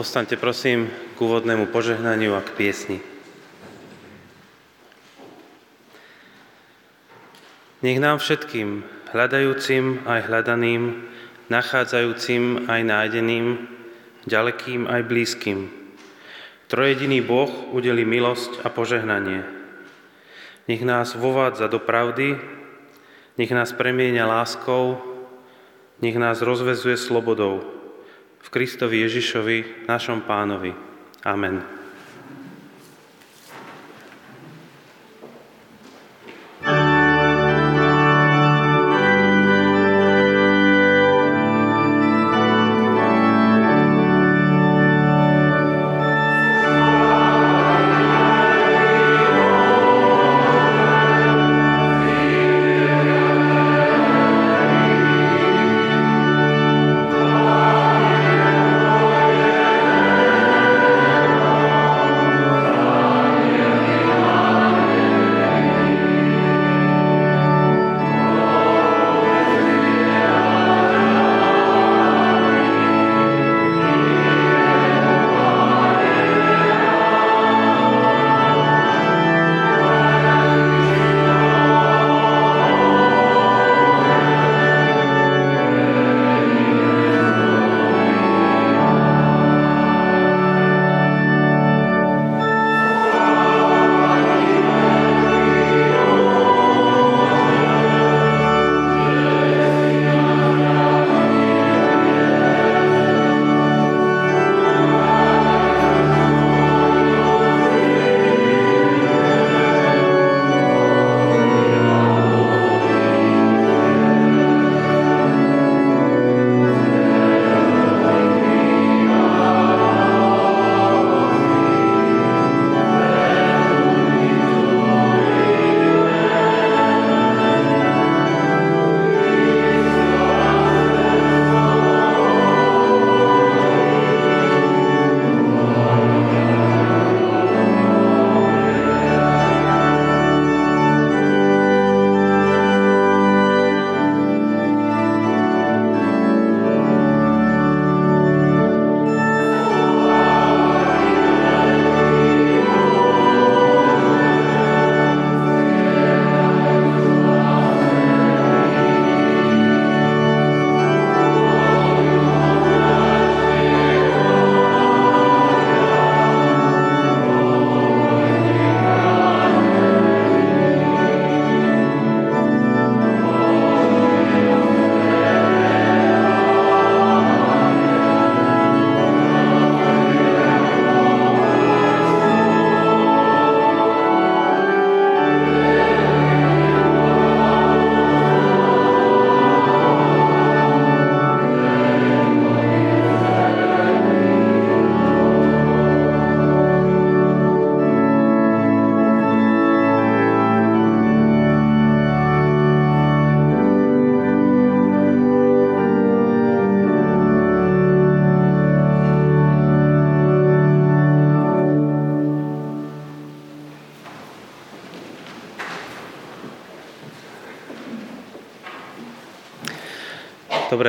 Povstaňte prosím k úvodnému požehnaniu a k piesni. Nech nám všetkým, hľadajúcim aj hľadaným, nachádzajúcim aj nájdeným, ďalekým aj blízkym, trojediný Boh udeli milosť a požehnanie. Nech nás vovádza do pravdy, nech nás premieňa láskou, nech nás rozvezuje slobodou, v Kristovi Ježišovi, našom pánovi. Amen.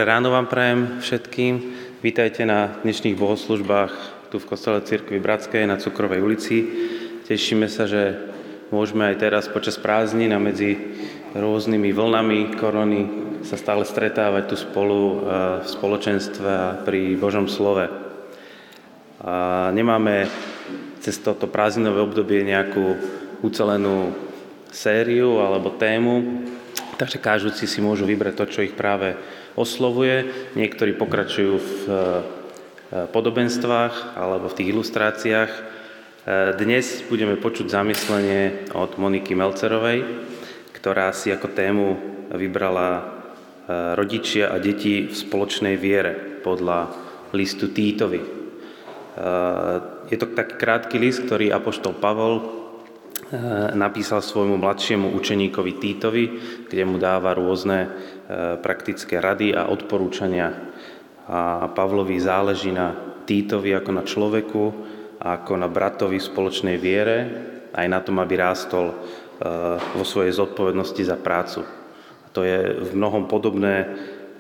Dobré ráno vám prajem všetkým. Vítajte na dnešných bohoslužbách tu v kostole Cirkvi Bratskej na Cukrovej ulici. Tešíme sa, že môžeme aj teraz počas prázdnin a medzi rôznymi vlnami korony sa stále stretávať tu spolu e, v spoločenstve a pri Božom slove. A nemáme cez toto prázdninové obdobie nejakú ucelenú sériu alebo tému, takže každúci si môžu vybrať to, čo ich práve oslovuje. Niektorí pokračujú v e, podobenstvách alebo v tých ilustráciách. E, dnes budeme počuť zamyslenie od Moniky Melcerovej, ktorá si ako tému vybrala e, rodičia a deti v spoločnej viere podľa listu Týtovi. Je to taký krátky list, ktorý Apoštol Pavol napísal svojmu mladšiemu učeníkovi Týtovi, kde mu dáva rôzne eh, praktické rady a odporúčania. A Pavlovi záleží na Týtovi ako na človeku, ako na bratovi v spoločnej viere, aj na tom, aby rástol eh, vo svojej zodpovednosti za prácu. To je v mnohom podobné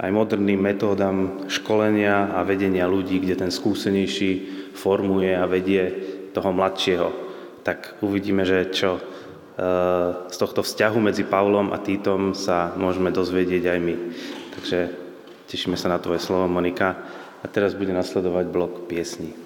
aj moderným metódam školenia a vedenia ľudí, kde ten skúsenejší formuje a vedie toho mladšieho. Tak uvidíme, že čo e, z tohto vzťahu medzi Pavlom a Týtom sa môžeme dozvedieť aj my. Takže tešíme sa na tvoje slovo, Monika. A teraz bude nasledovať blok piesní.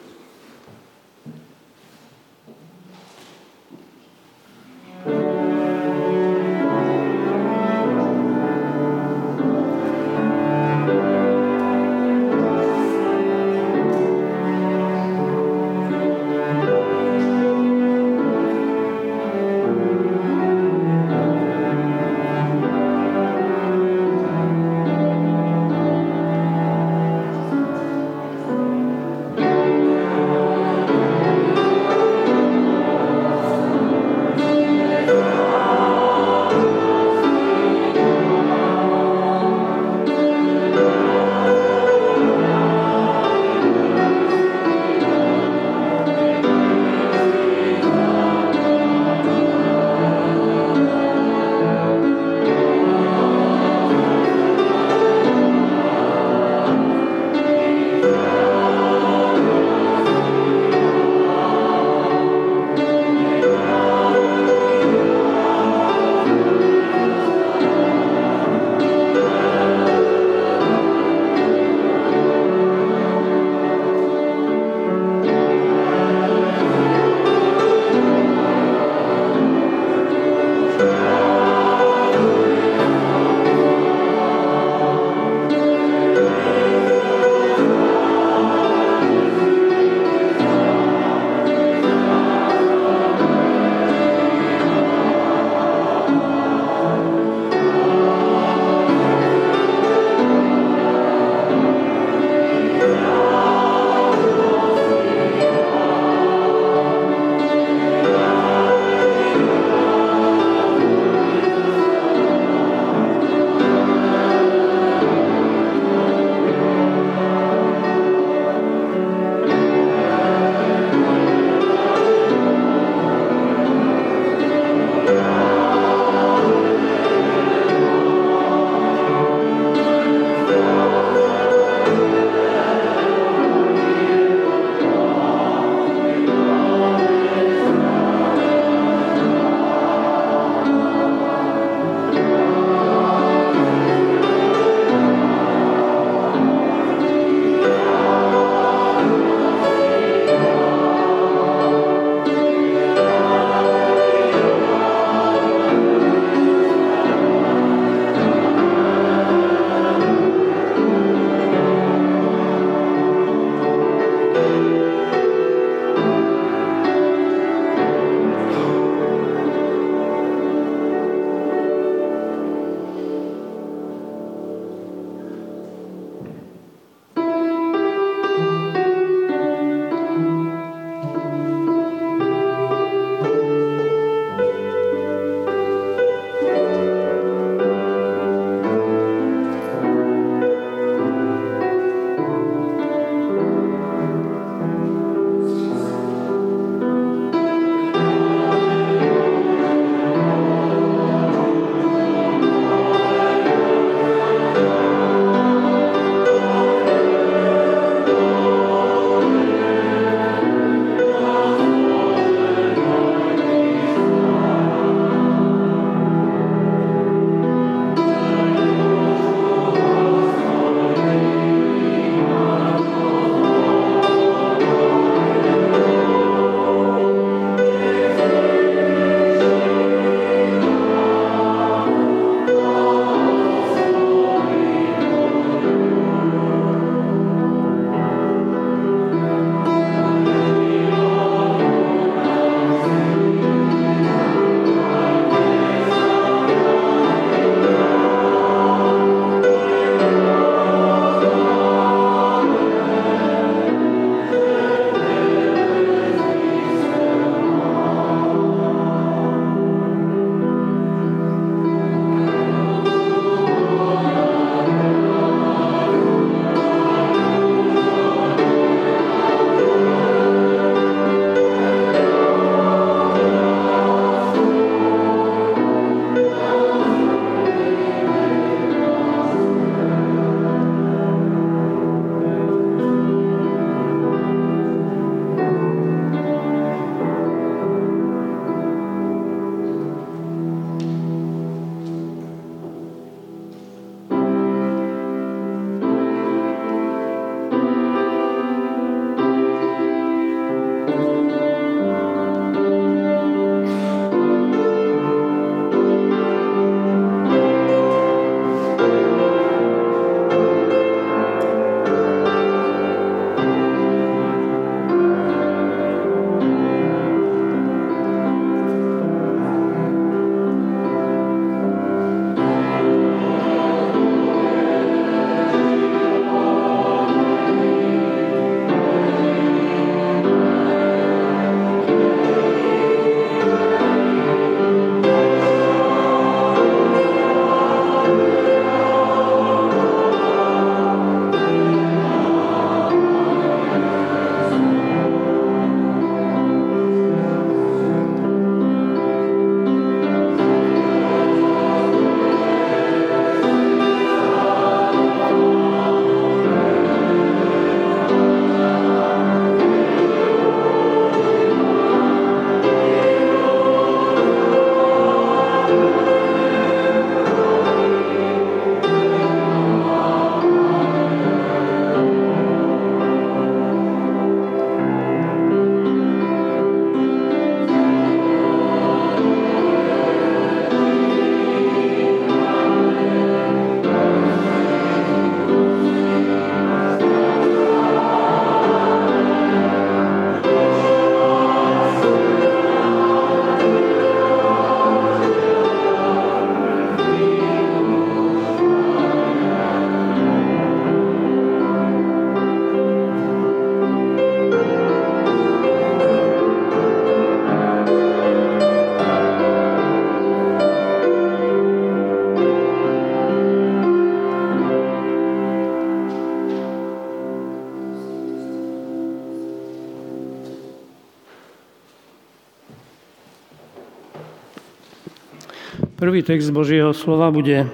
Prvý text Božieho slova bude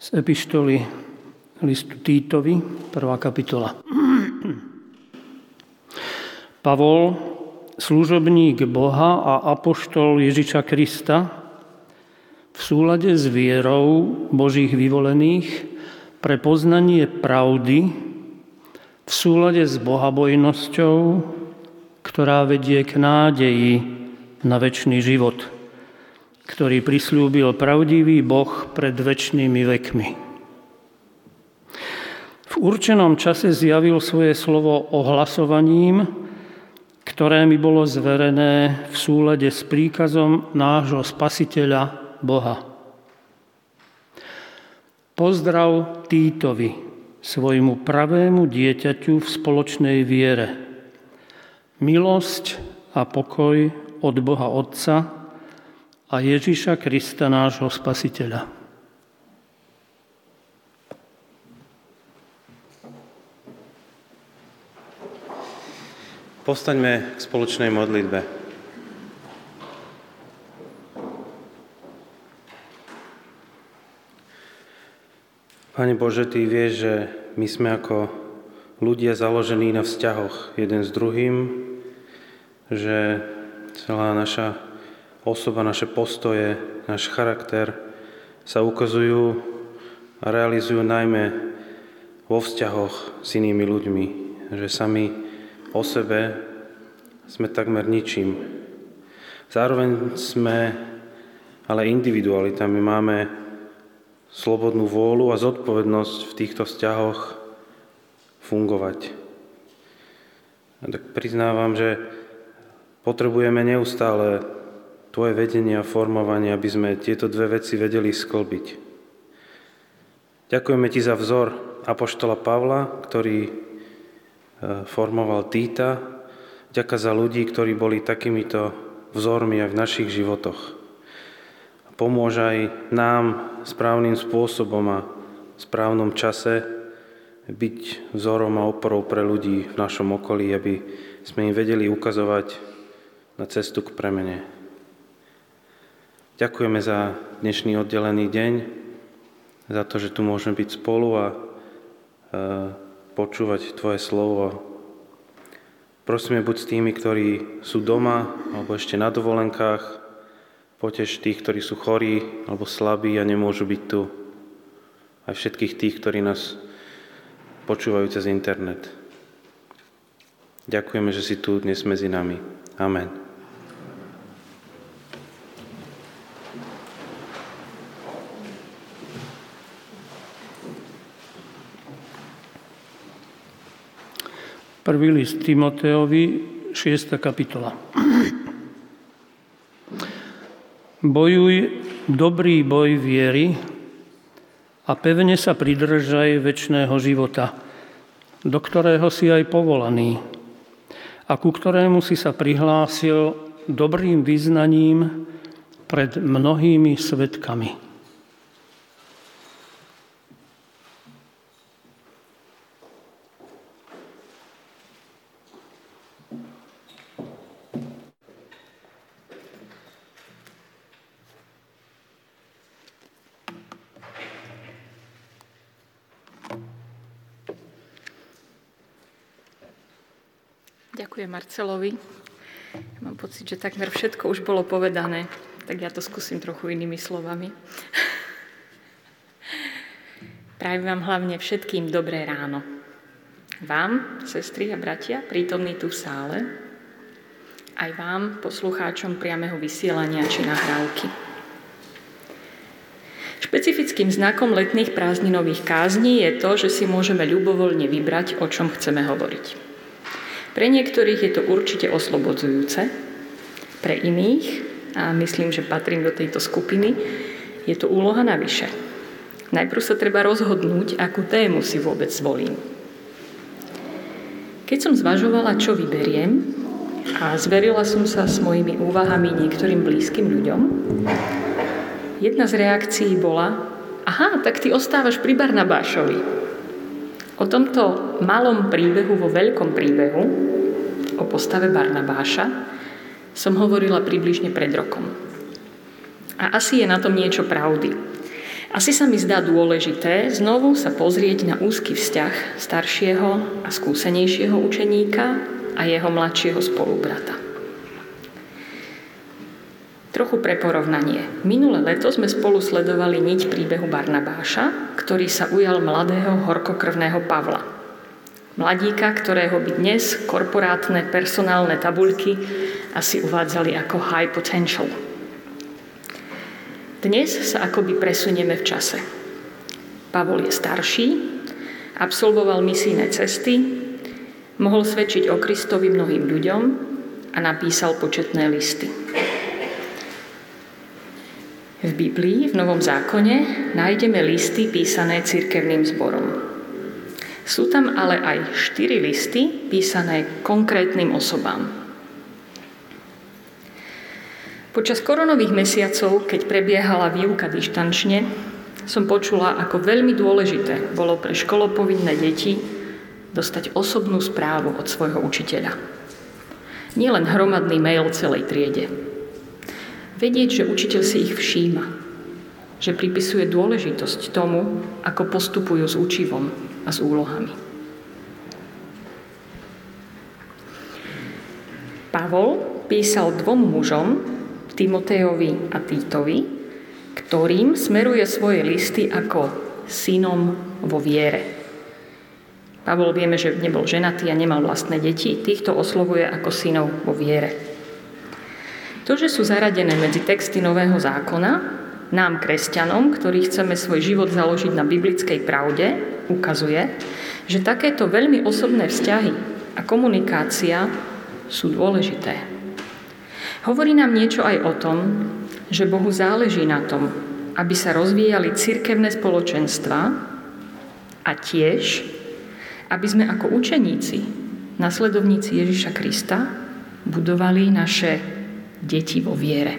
z epištoly listu Týtovi, prvá kapitola. Pavol, služobník Boha a apoštol Ježiša Krista, v súlade s vierou Božích vyvolených pre poznanie pravdy, v súlade s bohabojnosťou, ktorá vedie k nádeji na väčší život, ktorý prislúbil pravdivý Boh pred väčšnými vekmi. V určenom čase zjavil svoje slovo ohlasovaním, ktoré mi bolo zverené v súlade s príkazom nášho spasiteľa Boha. Pozdrav Týtovi, svojmu pravému dieťaťu v spoločnej viere. Milosť a pokoj od Boha Otca a Ježiša Krista, nášho Spasiteľa. Postaňme k spoločnej modlitbe. Pane Bože, Ty vieš, že my sme ako ľudia založení na vzťahoch jeden s druhým, že celá naša osoba, naše postoje, náš charakter sa ukazujú a realizujú najmä vo vzťahoch s inými ľuďmi, že sami o sebe sme takmer ničím. Zároveň sme ale individualitami, máme slobodnú vôľu a zodpovednosť v týchto vzťahoch fungovať. A tak priznávam, že potrebujeme neustále Tvoje vedenie a formovanie, aby sme tieto dve veci vedeli sklbiť. Ďakujeme Ti za vzor Apoštola Pavla, ktorý formoval Týta. Ďaká za ľudí, ktorí boli takýmito vzormi aj v našich životoch. Pomôž aj nám správnym spôsobom a správnom čase byť vzorom a oporou pre ľudí v našom okolí, aby sme im vedeli ukazovať na cestu k premene. Ďakujeme za dnešný oddelený deň, za to, že tu môžeme byť spolu a počúvať Tvoje slovo. Prosíme, buď s tými, ktorí sú doma alebo ešte na dovolenkách, potež tých, ktorí sú chorí alebo slabí a nemôžu byť tu. Aj všetkých tých, ktorí nás počúvajú cez internet. Ďakujeme, že si tu dnes medzi nami. Amen. Prvý list Timoteovi, 6. kapitola. Bojuj dobrý boj viery a pevne sa pridržaj väčšného života, do ktorého si aj povolaný a ku ktorému si sa prihlásil dobrým vyznaním pred mnohými svetkami. Marcelovi. Mám pocit, že takmer všetko už bolo povedané, tak ja to skúsim trochu inými slovami. Prajem vám hlavne všetkým dobré ráno. Vám, sestry a bratia, prítomní tu v sále, aj vám, poslucháčom priameho vysielania či nahrávky. Špecifickým znakom letných prázdninových kázní je to, že si môžeme ľubovoľne vybrať, o čom chceme hovoriť. Pre niektorých je to určite oslobodzujúce, pre iných, a myslím, že patrím do tejto skupiny, je to úloha navyše. Najprv sa treba rozhodnúť, akú tému si vôbec zvolím. Keď som zvažovala, čo vyberiem, a zverila som sa s mojimi úvahami niektorým blízkym ľuďom, jedna z reakcií bola, aha, tak ty ostávaš pri Barnabášovi. O tomto malom príbehu vo veľkom príbehu, o postave Barnabáša, som hovorila približne pred rokom. A asi je na tom niečo pravdy. Asi sa mi zdá dôležité znovu sa pozrieť na úzky vzťah staršieho a skúsenejšieho učeníka a jeho mladšieho spolubrata. Trochu pre porovnanie. Minulé leto sme spolu sledovali niť príbehu Barnabáša, ktorý sa ujal mladého horkokrvného Pavla. Mladíka, ktorého by dnes korporátne personálne tabuľky asi uvádzali ako high potential – dnes sa akoby presunieme v čase. Pavol je starší, absolvoval misijné cesty, mohol svedčiť o Kristovi mnohým ľuďom a napísal početné listy. V Biblii, v Novom zákone, nájdeme listy písané cirkevným zborom. Sú tam ale aj štyri listy písané konkrétnym osobám. Počas koronových mesiacov, keď prebiehala výuka dištančne, som počula, ako veľmi dôležité bolo pre školopovinné deti dostať osobnú správu od svojho učiteľa. Nielen hromadný mail celej triede. Vedieť, že učiteľ si ich všíma, že pripisuje dôležitosť tomu, ako postupujú s učivom a s úlohami. Pavol písal dvom mužom, Timotejovi a Týtovi, ktorým smeruje svoje listy ako synom vo viere. Pavol vieme, že nebol ženatý a nemal vlastné deti, týchto oslovuje ako synov vo viere. To, že sú zaradené medzi texty Nového zákona, nám, kresťanom, ktorí chceme svoj život založiť na biblickej pravde, ukazuje, že takéto veľmi osobné vzťahy a komunikácia sú dôležité. Hovorí nám niečo aj o tom, že Bohu záleží na tom, aby sa rozvíjali cirkevné spoločenstva a tiež, aby sme ako učeníci, nasledovníci Ježiša Krista, budovali naše deti vo viere.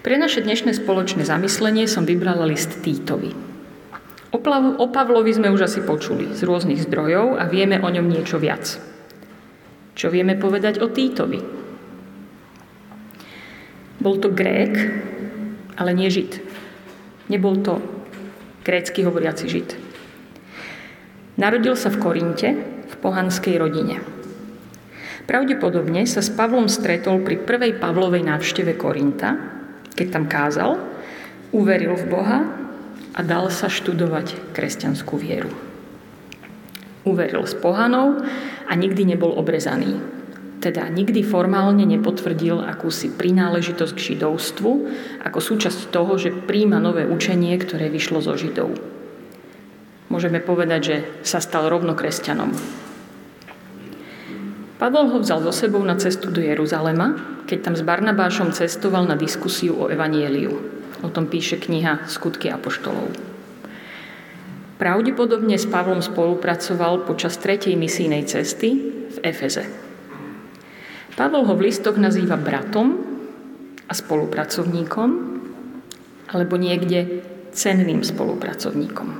Pre naše dnešné spoločné zamyslenie som vybrala list Týtovi. O Pavlovi sme už asi počuli z rôznych zdrojov a vieme o ňom niečo viac. Čo vieme povedať o Týtovi? Bol to Grék, ale nie Žid. Nebol to grécky hovoriaci Žid. Narodil sa v Korinte, v pohanskej rodine. Pravdepodobne sa s Pavlom stretol pri prvej Pavlovej návšteve Korinta, keď tam kázal, uveril v Boha a dal sa študovať kresťanskú vieru. Uveril s pohanou a nikdy nebol obrezaný teda nikdy formálne nepotvrdil akúsi prináležitosť k židovstvu ako súčasť toho, že príjma nové učenie, ktoré vyšlo zo židov. Môžeme povedať, že sa stal rovno kresťanom. Pavol ho vzal so sebou na cestu do Jeruzalema, keď tam s Barnabášom cestoval na diskusiu o evanieliu. O tom píše kniha Skutky apoštolov. Pravdepodobne s Pavlom spolupracoval počas tretej misijnej cesty v Efeze. Pavol ho v listoch nazýva bratom a spolupracovníkom, alebo niekde cenným spolupracovníkom.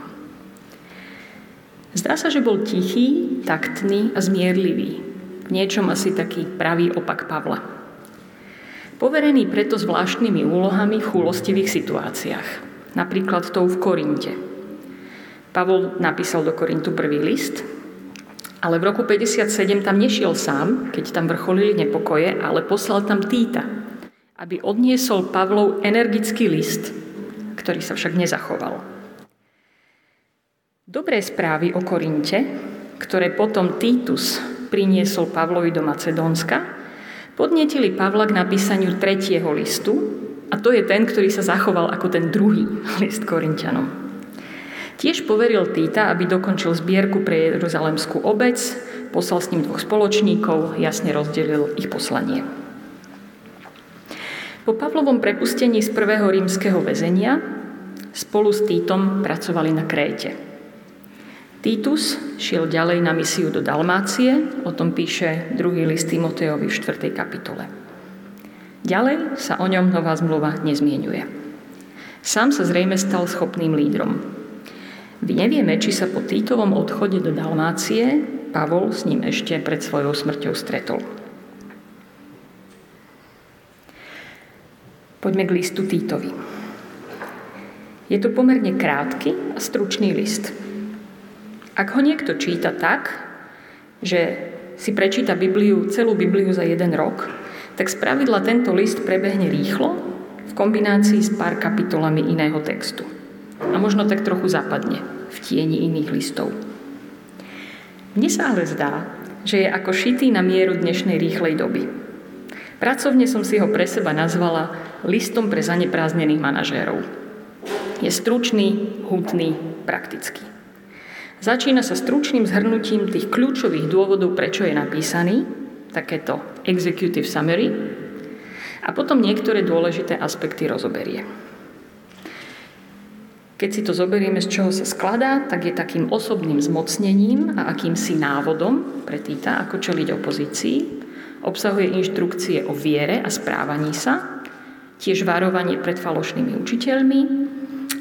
Zdá sa, že bol tichý, taktný a zmierlivý. Niečom asi taký pravý opak Pavla. Poverený preto zvláštnymi úlohami v chúlostivých situáciách. Napríklad tou v Korinte. Pavol napísal do Korintu prvý list, ale v roku 57 tam nešiel sám, keď tam vrcholili nepokoje, ale poslal tam Týta, aby odniesol Pavlov energický list, ktorý sa však nezachoval. Dobré správy o Korinte, ktoré potom Týtus priniesol Pavlovi do Macedónska, podnietili Pavla k napísaniu tretieho listu, a to je ten, ktorý sa zachoval ako ten druhý list Korintianom. Tiež poveril Týta, aby dokončil zbierku pre Jeruzalemskú obec, poslal s ním dvoch spoločníkov, jasne rozdelil ich poslanie. Po Pavlovom prepustení z prvého rímskeho väzenia spolu s Týtom pracovali na Kréte. Titus šiel ďalej na misiu do Dalmácie, o tom píše druhý list Timoteovi v 4. kapitole. Ďalej sa o ňom nová zmluva nezmienuje. Sám sa zrejme stal schopným lídrom. Nevieme, či sa po Týtovom odchode do Dalmácie Pavol s ním ešte pred svojou smrťou stretol. Poďme k listu Týtovi. Je to pomerne krátky a stručný list. Ak ho niekto číta tak, že si prečíta Bibliu, celú Bibliu za jeden rok, tak spravidla tento list prebehne rýchlo v kombinácii s pár kapitolami iného textu. A možno tak trochu zapadne v tieni iných listov. Mne sa ale zdá, že je ako šitý na mieru dnešnej rýchlej doby. Pracovne som si ho pre seba nazvala listom pre zanepráznených manažérov. Je stručný, hutný, praktický. Začína sa stručným zhrnutím tých kľúčových dôvodov, prečo je napísaný, takéto executive summary, a potom niektoré dôležité aspekty rozoberie. Keď si to zoberieme, z čoho sa skladá, tak je takým osobným zmocnením a akýmsi návodom pre Týta, ako čeliť opozícii. Obsahuje inštrukcie o viere a správaní sa, tiež varovanie pred falošnými učiteľmi,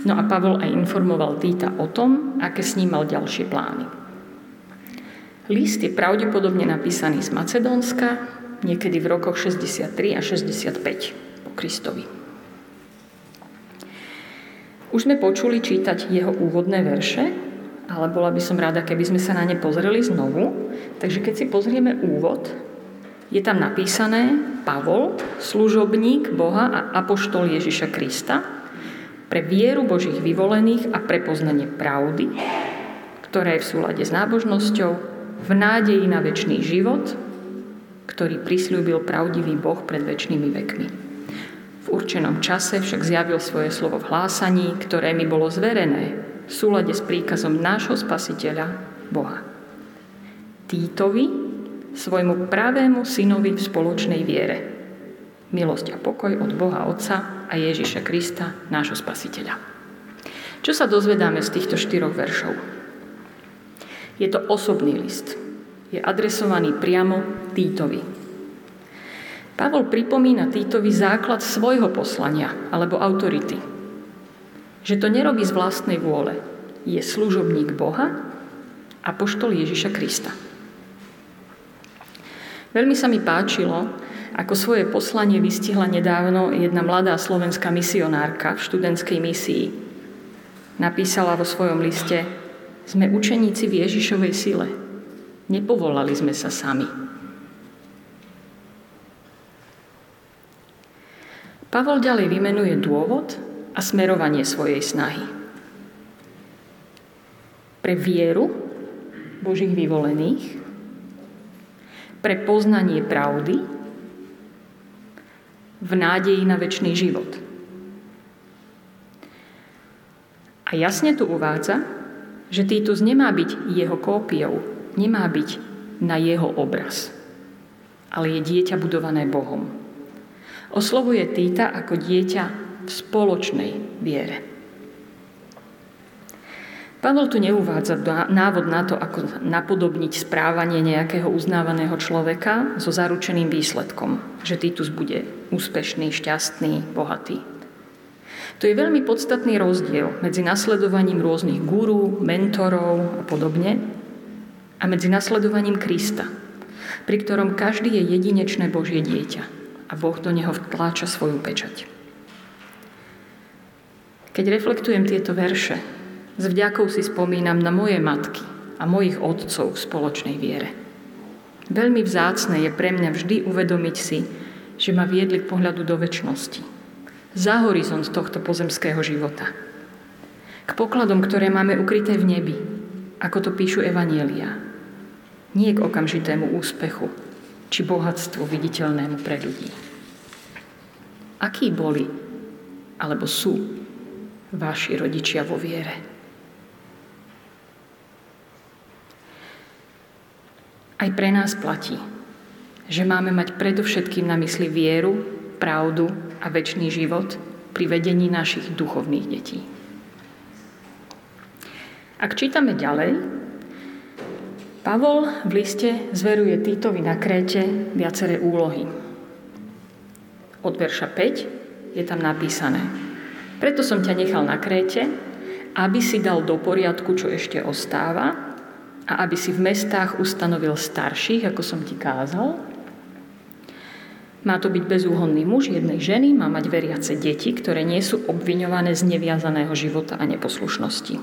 no a Pavol aj informoval Týta o tom, aké s ním mal ďalšie plány. List je pravdepodobne napísaný z Macedónska, niekedy v rokoch 63 a 65 po Kristovi. Už sme počuli čítať jeho úvodné verše, ale bola by som rada, keby sme sa na ne pozreli znovu. Takže keď si pozrieme úvod, je tam napísané Pavol, služobník Boha a apoštol Ježiša Krista, pre vieru Božích vyvolených a pre poznanie pravdy, ktoré je v súlade s nábožnosťou, v nádeji na väčší život, ktorý prislúbil pravdivý Boh pred väčšnými vekmi určenom čase však zjavil svoje slovo v hlásaní, ktoré mi bolo zverené v súlade s príkazom nášho spasiteľa Boha. Týtovi, svojmu pravému synovi v spoločnej viere. Milosť a pokoj od Boha Otca a Ježiša Krista, nášho spasiteľa. Čo sa dozvedáme z týchto štyroch veršov? Je to osobný list. Je adresovaný priamo Týtovi, Pavol pripomína Týtovi základ svojho poslania alebo autority. Že to nerobí z vlastnej vôle. Je služobník Boha a poštol Ježiša Krista. Veľmi sa mi páčilo, ako svoje poslanie vystihla nedávno jedna mladá slovenská misionárka v študentskej misii. Napísala vo svojom liste, sme učeníci v Ježišovej sile. Nepovolali sme sa sami. Pavol ďalej vymenuje dôvod a smerovanie svojej snahy. Pre vieru Božích vyvolených, pre poznanie pravdy, v nádeji na väčší život. A jasne tu uvádza, že Týtus nemá byť jeho kópiou, nemá byť na jeho obraz, ale je dieťa budované Bohom. Oslovuje Týta ako dieťa v spoločnej viere. Pavel tu neuvádza návod na to, ako napodobniť správanie nejakého uznávaného človeka so zaručeným výsledkom, že Titus bude úspešný, šťastný, bohatý. To je veľmi podstatný rozdiel medzi nasledovaním rôznych gurú, mentorov a podobne a medzi nasledovaním Krista, pri ktorom každý je jedinečné Božie dieťa a Boh do neho vtláča svoju pečať. Keď reflektujem tieto verše, s vďakou si spomínam na moje matky a mojich otcov v spoločnej viere. Veľmi vzácne je pre mňa vždy uvedomiť si, že ma viedli k pohľadu do väčšnosti. Za horizont tohto pozemského života. K pokladom, ktoré máme ukryté v nebi, ako to píšu Evanielia. Nie k okamžitému úspechu, či bohatstvu viditeľnému pre ľudí. Akí boli alebo sú vaši rodičia vo viere? Aj pre nás platí, že máme mať predovšetkým na mysli vieru, pravdu a väčší život pri vedení našich duchovných detí. Ak čítame ďalej, Pavol v liste zveruje Týtovi na Kréte viaceré úlohy. Od verša 5 je tam napísané Preto som ťa nechal na Kréte, aby si dal do poriadku, čo ešte ostáva a aby si v mestách ustanovil starších, ako som ti kázal. Má to byť bezúhonný muž jednej ženy, má mať veriace deti, ktoré nie sú obviňované z neviazaného života a neposlušnosti.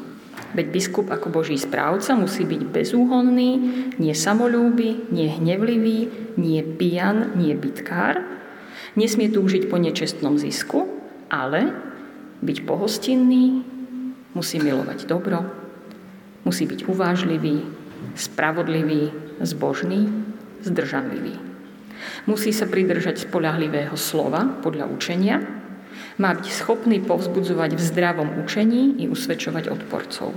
Veď biskup ako Boží správca musí byť bezúhonný, nie samolúby, nie hnevlivý, nie pijan, nie bitkár. Nesmie túžiť po nečestnom zisku, ale byť pohostinný, musí milovať dobro, musí byť uvážlivý, spravodlivý, zbožný, zdržanlivý. Musí sa pridržať spolahlivého slova podľa učenia, má byť schopný povzbudzovať v zdravom učení i usvedčovať odporcov.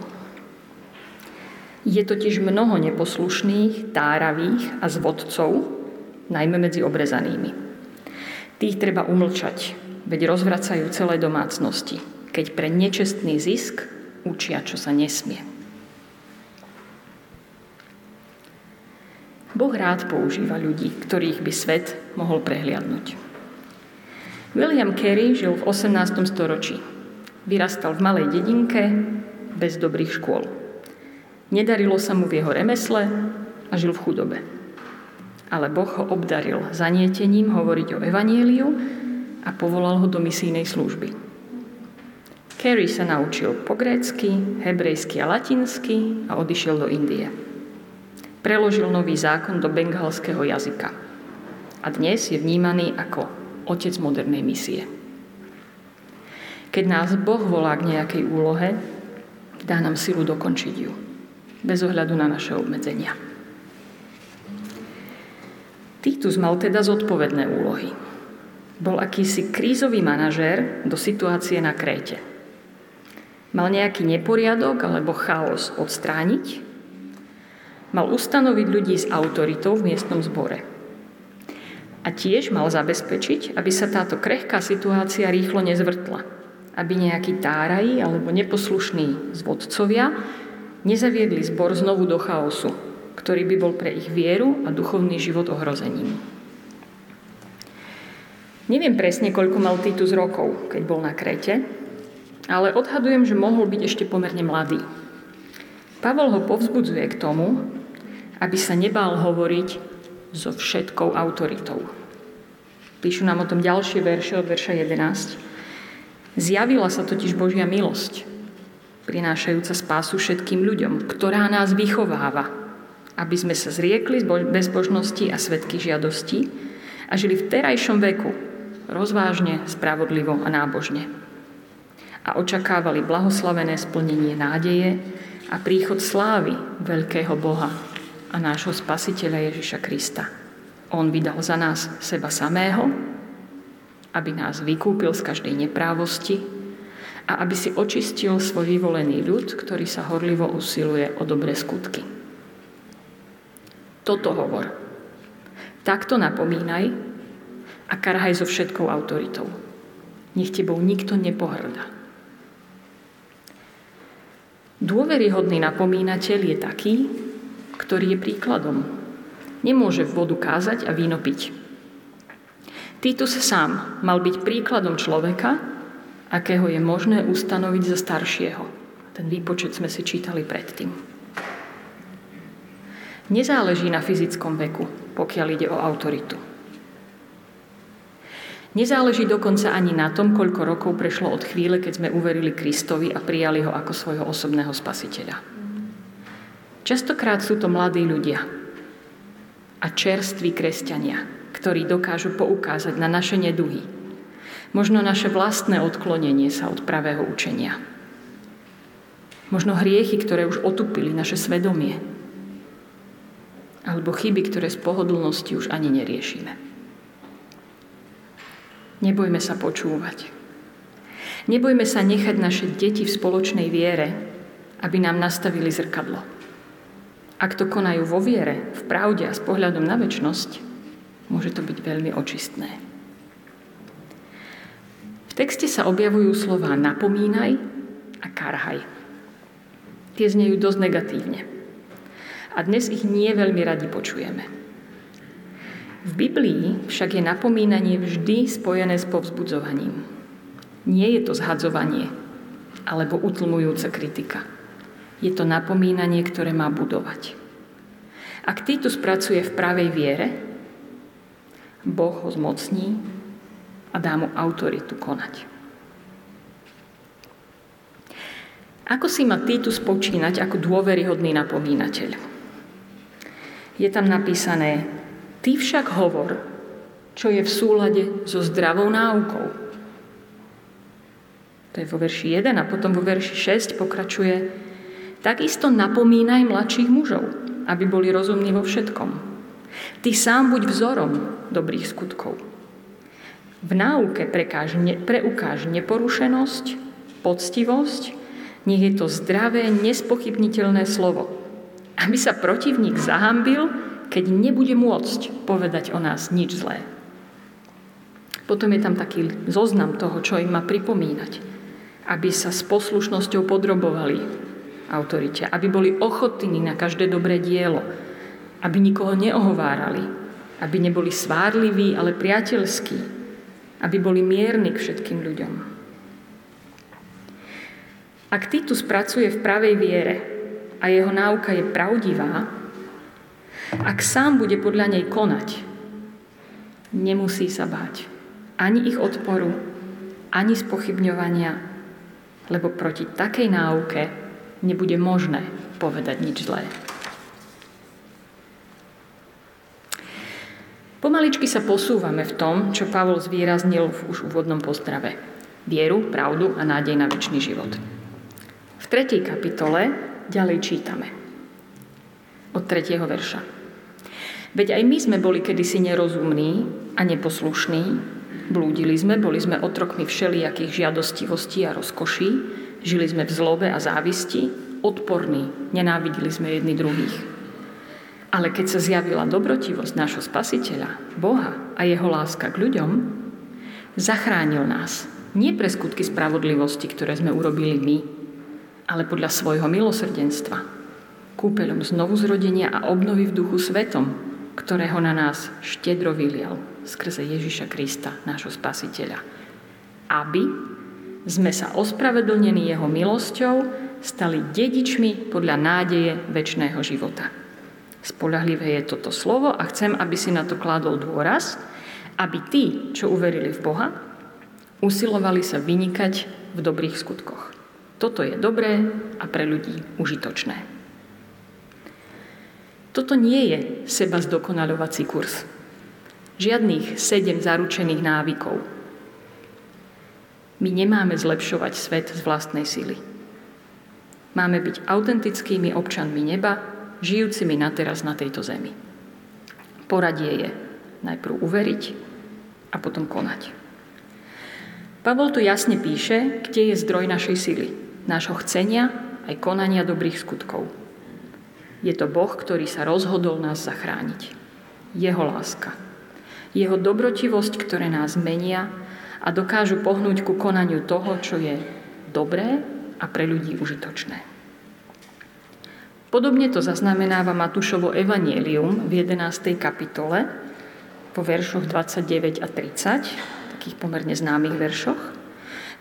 Je totiž mnoho neposlušných, táravých a zvodcov, najmä medzi obrezanými. Tých treba umlčať, veď rozvracajú celé domácnosti, keď pre nečestný zisk učia, čo sa nesmie. Boh rád používa ľudí, ktorých by svet mohol prehliadnúť. William Carey žil v 18. storočí. Vyrastal v malej dedinke bez dobrých škôl. Nedarilo sa mu v jeho remesle a žil v chudobe. Ale Boh ho obdaril zanietením hovoriť o evanieliu a povolal ho do misijnej služby. Carey sa naučil po grécky, hebrejsky a latinsky a odišiel do Indie preložil nový zákon do bengalského jazyka. A dnes je vnímaný ako otec modernej misie. Keď nás Boh volá k nejakej úlohe, dá nám silu dokončiť ju, bez ohľadu na naše obmedzenia. Titus mal teda zodpovedné úlohy. Bol akýsi krízový manažér do situácie na Kréte. Mal nejaký neporiadok alebo chaos odstrániť Mal ustanoviť ľudí s autoritou v miestnom zbore. A tiež mal zabezpečiť, aby sa táto krehká situácia rýchlo nezvrtla. Aby nejakí táraji alebo neposlušní zvodcovia nezaviedli zbor znovu do chaosu, ktorý by bol pre ich vieru a duchovný život ohrozením. Neviem presne, koľko mal Titus rokov, keď bol na Krete, ale odhadujem, že mohol byť ešte pomerne mladý. Pavol ho povzbudzuje k tomu, aby sa nebál hovoriť so všetkou autoritou. Píšu nám o tom ďalšie verše od verša 11. Zjavila sa totiž Božia milosť, prinášajúca spásu všetkým ľuďom, ktorá nás vychováva, aby sme sa zriekli z bezbožnosti a svetkých žiadostí a žili v terajšom veku rozvážne, spravodlivo a nábožne. A očakávali blahoslavené splnenie nádeje a príchod slávy veľkého Boha a nášho Spasiteľa Ježiša Krista. On vydal za nás seba samého, aby nás vykúpil z každej neprávosti a aby si očistil svoj vyvolený ľud, ktorý sa horlivo usiluje o dobré skutky. Toto hovor. Takto napomínaj a karhaj so všetkou autoritou. Nech tebou nikto nepohrda. Dôveryhodný napomínateľ je taký, ktorý je príkladom. Nemôže vodu kázať a víno piť. Titus sám mal byť príkladom človeka, akého je možné ustanoviť za staršieho. Ten výpočet sme si čítali predtým. Nezáleží na fyzickom veku, pokiaľ ide o autoritu. Nezáleží dokonca ani na tom, koľko rokov prešlo od chvíle, keď sme uverili Kristovi a prijali ho ako svojho osobného spasiteľa. Častokrát sú to mladí ľudia a čerství kresťania, ktorí dokážu poukázať na naše neduhy, možno naše vlastné odklonenie sa od pravého učenia, možno hriechy, ktoré už otupili naše svedomie, alebo chyby, ktoré z pohodlnosti už ani neriešime. Nebojme sa počúvať. Nebojme sa nechať naše deti v spoločnej viere, aby nám nastavili zrkadlo. Ak to konajú vo viere, v pravde a s pohľadom na väčnosť, môže to byť veľmi očistné. V texte sa objavujú slova napomínaj a karhaj. Tie znejú dosť negatívne. A dnes ich nie veľmi radi počujeme. V Biblii však je napomínanie vždy spojené s povzbudzovaním. Nie je to zhadzovanie alebo utlmujúca kritika. Je to napomínanie, ktoré má budovať. Ak Titus pracuje v pravej viere, Boh ho zmocní a dá mu autoritu konať. Ako si má Titus počínať ako dôveryhodný napomínateľ? Je tam napísané, ty však hovor, čo je v súlade so zdravou náukou. To je vo verši 1 a potom vo verši 6 pokračuje, takisto napomínaj mladších mužov, aby boli rozumní vo všetkom. Ty sám buď vzorom dobrých skutkov. V náuke prekáž, ne, preukáž neporušenosť, poctivosť, nech je to zdravé, nespochybniteľné slovo. Aby sa protivník zahambil, keď nebude môcť povedať o nás nič zlé. Potom je tam taký zoznam toho, čo im má pripomínať. Aby sa s poslušnosťou podrobovali autorite, aby boli ochotní na každé dobré dielo, aby nikoho neohovárali, aby neboli svárliví, ale priateľskí, aby boli mierni k všetkým ľuďom. Ak Titus pracuje v pravej viere a jeho náuka je pravdivá, ak sám bude podľa nej konať, nemusí sa báť ani ich odporu, ani spochybňovania, lebo proti takej náuke nebude možné povedať nič zlé. Pomaličky sa posúvame v tom, čo Pavol zvýraznil v už úvodnom pozdrave. Vieru, pravdu a nádej na väčší život. V tretej kapitole ďalej čítame. Od tretieho verša. Veď aj my sme boli kedysi nerozumní a neposlušní, blúdili sme, boli sme otrokmi všelijakých žiadostivostí a rozkoší, žili sme v zlobe a závisti, odporní, nenávideli sme jedni druhých. Ale keď sa zjavila dobrotivosť nášho spasiteľa, Boha a jeho láska k ľuďom, zachránil nás. Nie pre skutky spravodlivosti, ktoré sme urobili my, ale podľa svojho milosrdenstva, kúpeľom znovu zrodenia a obnovy v duchu svetom, ktorého na nás štedro vylial skrze Ježiša Krista, nášho spasiteľa. Aby sme sa ospravedlnení jeho milosťou stali dedičmi podľa nádeje väčšného života. Spolahlivé je toto slovo a chcem, aby si na to kládol dôraz, aby tí, čo uverili v Boha, usilovali sa vynikať v dobrých skutkoch. Toto je dobré a pre ľudí užitočné. Toto nie je seba zdokonaľovací kurz. Žiadnych sedem zaručených návykov. My nemáme zlepšovať svet z vlastnej sily. Máme byť autentickými občanmi neba, žijúcimi na teraz na tejto zemi. Poradie je najprv uveriť a potom konať. Pavol tu jasne píše, kde je zdroj našej sily nášho chcenia aj konania dobrých skutkov. Je to Boh, ktorý sa rozhodol nás zachrániť. Jeho láska. Jeho dobrotivosť, ktoré nás menia a dokážu pohnúť ku konaniu toho, čo je dobré a pre ľudí užitočné. Podobne to zaznamenáva Matúšovo evanielium v 11. kapitole po veršoch 29 a 30, takých pomerne známych veršoch,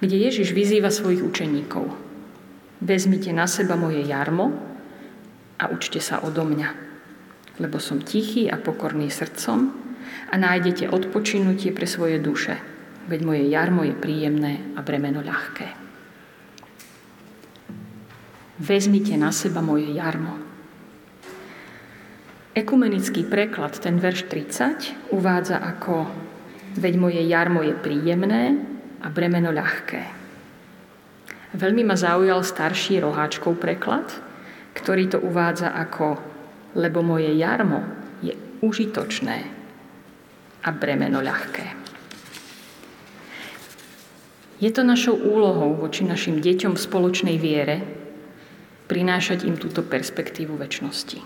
kde Ježiš vyzýva svojich učeníkov. Vezmite na seba moje jarmo a učte sa odo mňa, lebo som tichý a pokorný srdcom a nájdete odpočinutie pre svoje duše, veď moje jarmo je príjemné a bremeno ľahké. Vezmite na seba moje jarmo. Ekumenický preklad, ten verš 30, uvádza ako veď moje jarmo je príjemné a bremeno ľahké. Veľmi ma zaujal starší roháčkov preklad, ktorý to uvádza ako lebo moje jarmo je užitočné a bremeno ľahké. Je to našou úlohou voči našim deťom v spoločnej viere prinášať im túto perspektívu väčšnosti.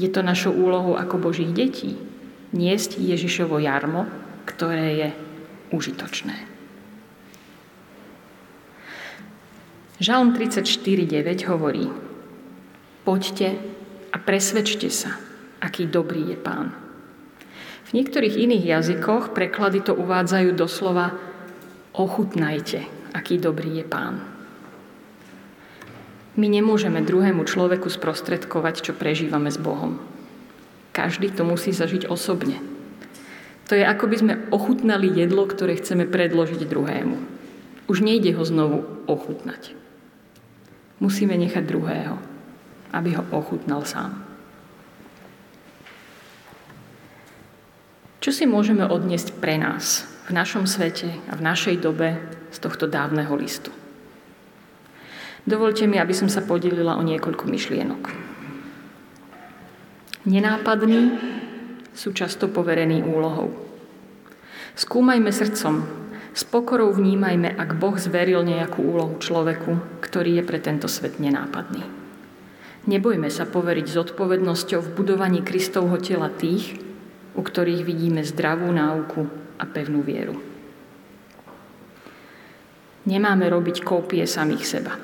Je to našou úlohou ako Božích detí niesť Ježišovo jarmo, ktoré je užitočné. Žalm 34.9 hovorí Poďte a presvedčte sa, aký dobrý je Pán. V niektorých iných jazykoch preklady to uvádzajú doslova ochutnajte, aký dobrý je Pán. My nemôžeme druhému človeku sprostredkovať, čo prežívame s Bohom. Každý to musí zažiť osobne. To je ako by sme ochutnali jedlo, ktoré chceme predložiť druhému. Už nejde ho znovu ochutnať. Musíme nechať druhého, aby ho ochutnal sám. Čo si môžeme odniesť pre nás v našom svete a v našej dobe z tohto dávneho listu? Dovolte mi, aby som sa podelila o niekoľko myšlienok. Nenápadný, sú často poverení úlohou. Skúmajme srdcom, s pokorou vnímajme, ak Boh zveril nejakú úlohu človeku, ktorý je pre tento svet nenápadný. Nebojme sa poveriť zodpovednosťou v budovaní Kristovho tela tých, u ktorých vidíme zdravú náuku a pevnú vieru. Nemáme robiť kópie samých seba.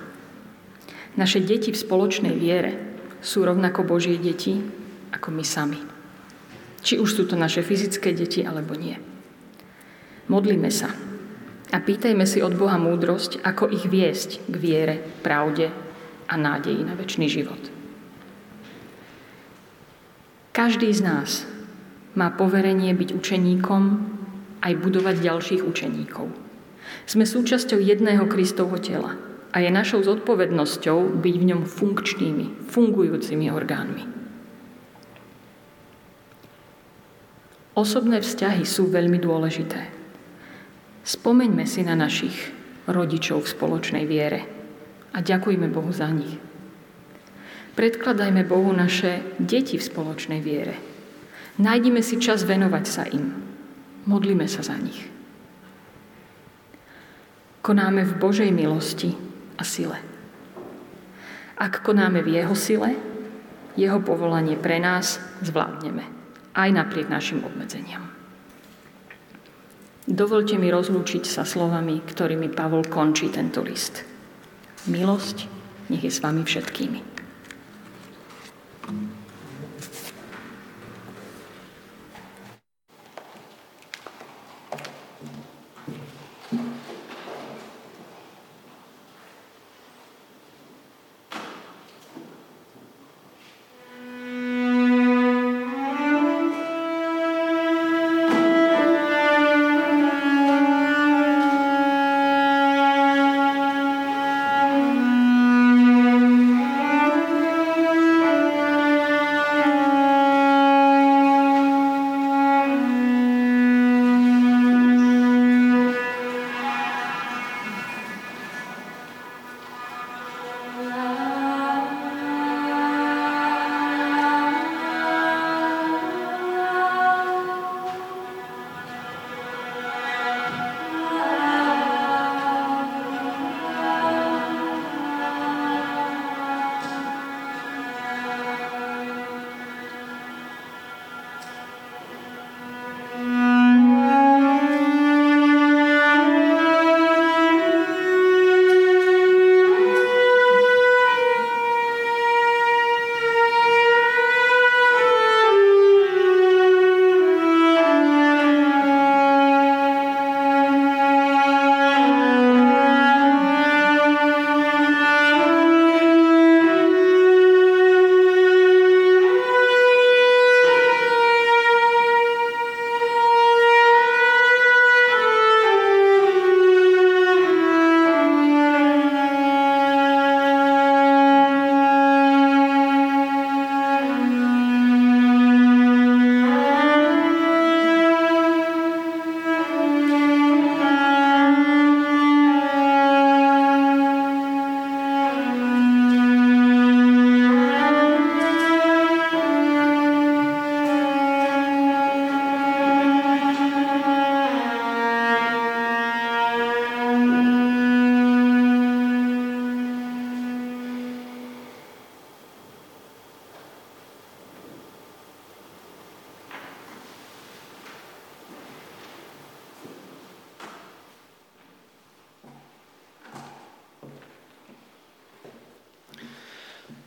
Naše deti v spoločnej viere sú rovnako Božie deti ako my sami. Či už sú to naše fyzické deti, alebo nie. Modlíme sa a pýtajme si od Boha múdrosť, ako ich viesť k viere, pravde a nádeji na väčší život. Každý z nás má poverenie byť učeníkom aj budovať ďalších učeníkov. Sme súčasťou jedného Kristovho tela a je našou zodpovednosťou byť v ňom funkčnými, fungujúcimi orgánmi. Osobné vzťahy sú veľmi dôležité. Spomeňme si na našich rodičov v spoločnej viere a ďakujme Bohu za nich. Predkladajme Bohu naše deti v spoločnej viere. Nájdime si čas venovať sa im. Modlíme sa za nich. Konáme v Božej milosti a sile. Ak konáme v Jeho sile, Jeho povolanie pre nás zvládneme aj napriek našim obmedzeniam. Dovolte mi rozlúčiť sa slovami, ktorými Pavol končí tento list. Milosť nech je s vami všetkými.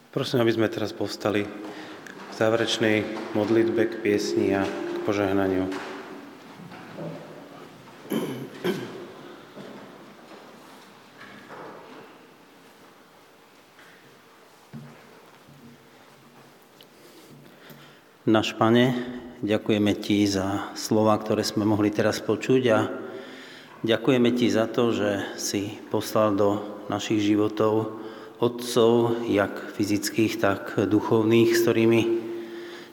Prosím, aby sme teraz povstali v záverečnej modlitbe k piesni a k požehnaniu. Náš Pane, ďakujeme Ti za slova, ktoré sme mohli teraz počuť a ďakujeme Ti za to, že si poslal do našich životov otcov, jak fyzických, tak duchovných, s ktorými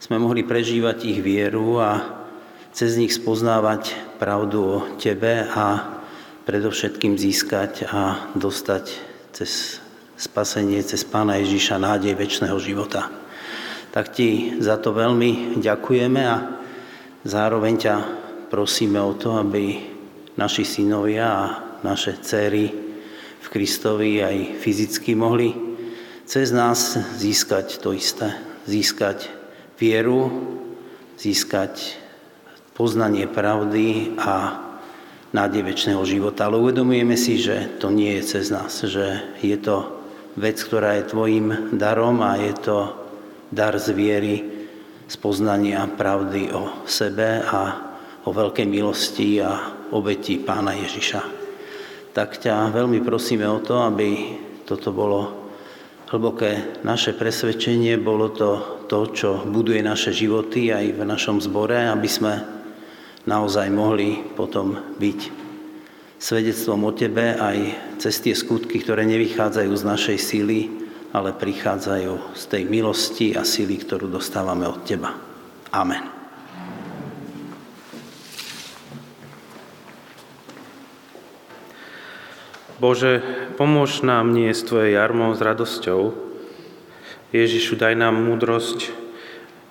sme mohli prežívať ich vieru a cez nich spoznávať pravdu o Tebe a predovšetkým získať a dostať cez spasenie, cez Pána Ježiša nádej väčšného života. Tak ti za to veľmi ďakujeme a zároveň ťa prosíme o to, aby naši synovia a naše céry v Kristovi aj fyzicky mohli cez nás získať to isté. Získať vieru, získať poznanie pravdy a nádej väčšného života. Ale uvedomujeme si, že to nie je cez nás, že je to vec, ktorá je tvojim darom a je to dar z viery, z poznania pravdy o sebe a o veľkej milosti a obeti Pána Ježiša. Tak ťa veľmi prosíme o to, aby toto bolo hlboké naše presvedčenie, bolo to to, čo buduje naše životy aj v našom zbore, aby sme naozaj mohli potom byť svedectvom o Tebe aj cez tie skutky, ktoré nevychádzajú z našej síly, ale prichádzajú z tej milosti a sily, ktorú dostávame od Teba. Amen. Bože, pomôž nám nie s Tvojej jarmou s radosťou. Ježišu, daj nám múdrosť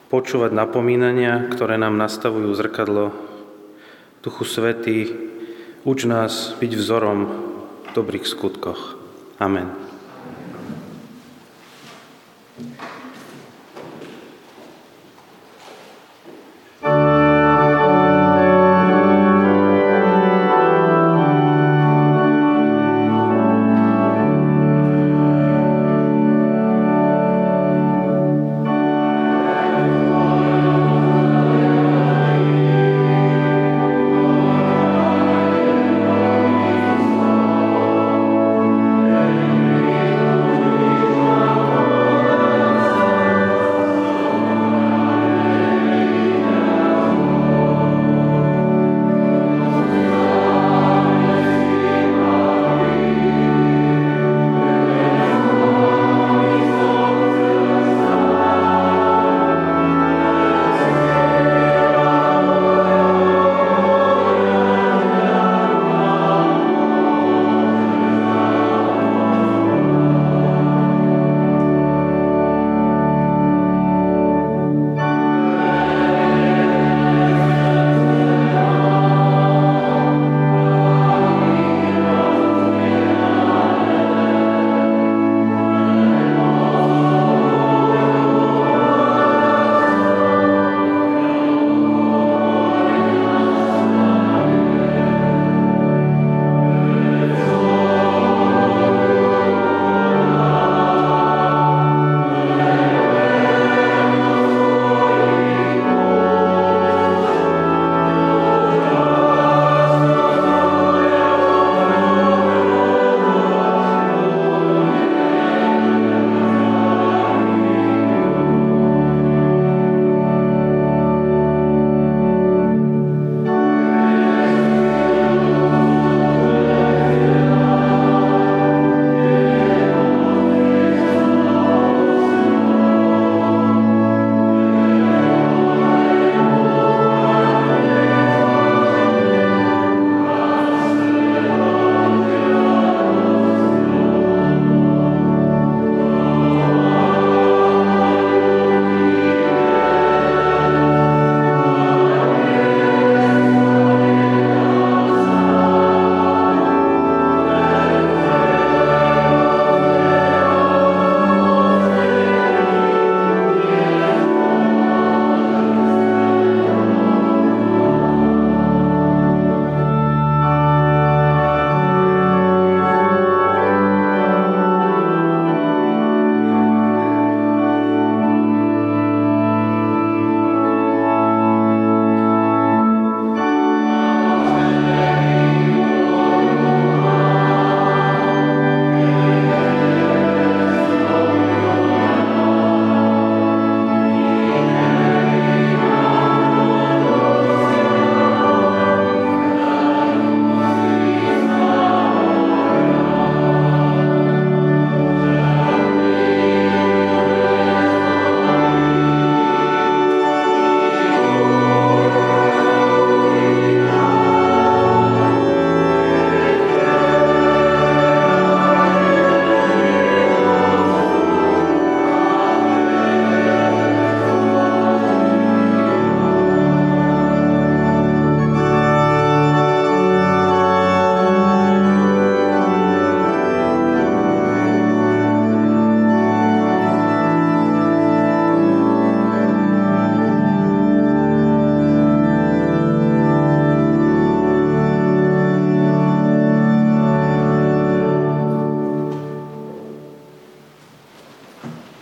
počúvať napomínania, ktoré nám nastavujú zrkadlo. Duchu Svetý, uč nás byť vzorom v dobrých skutkoch. Amen.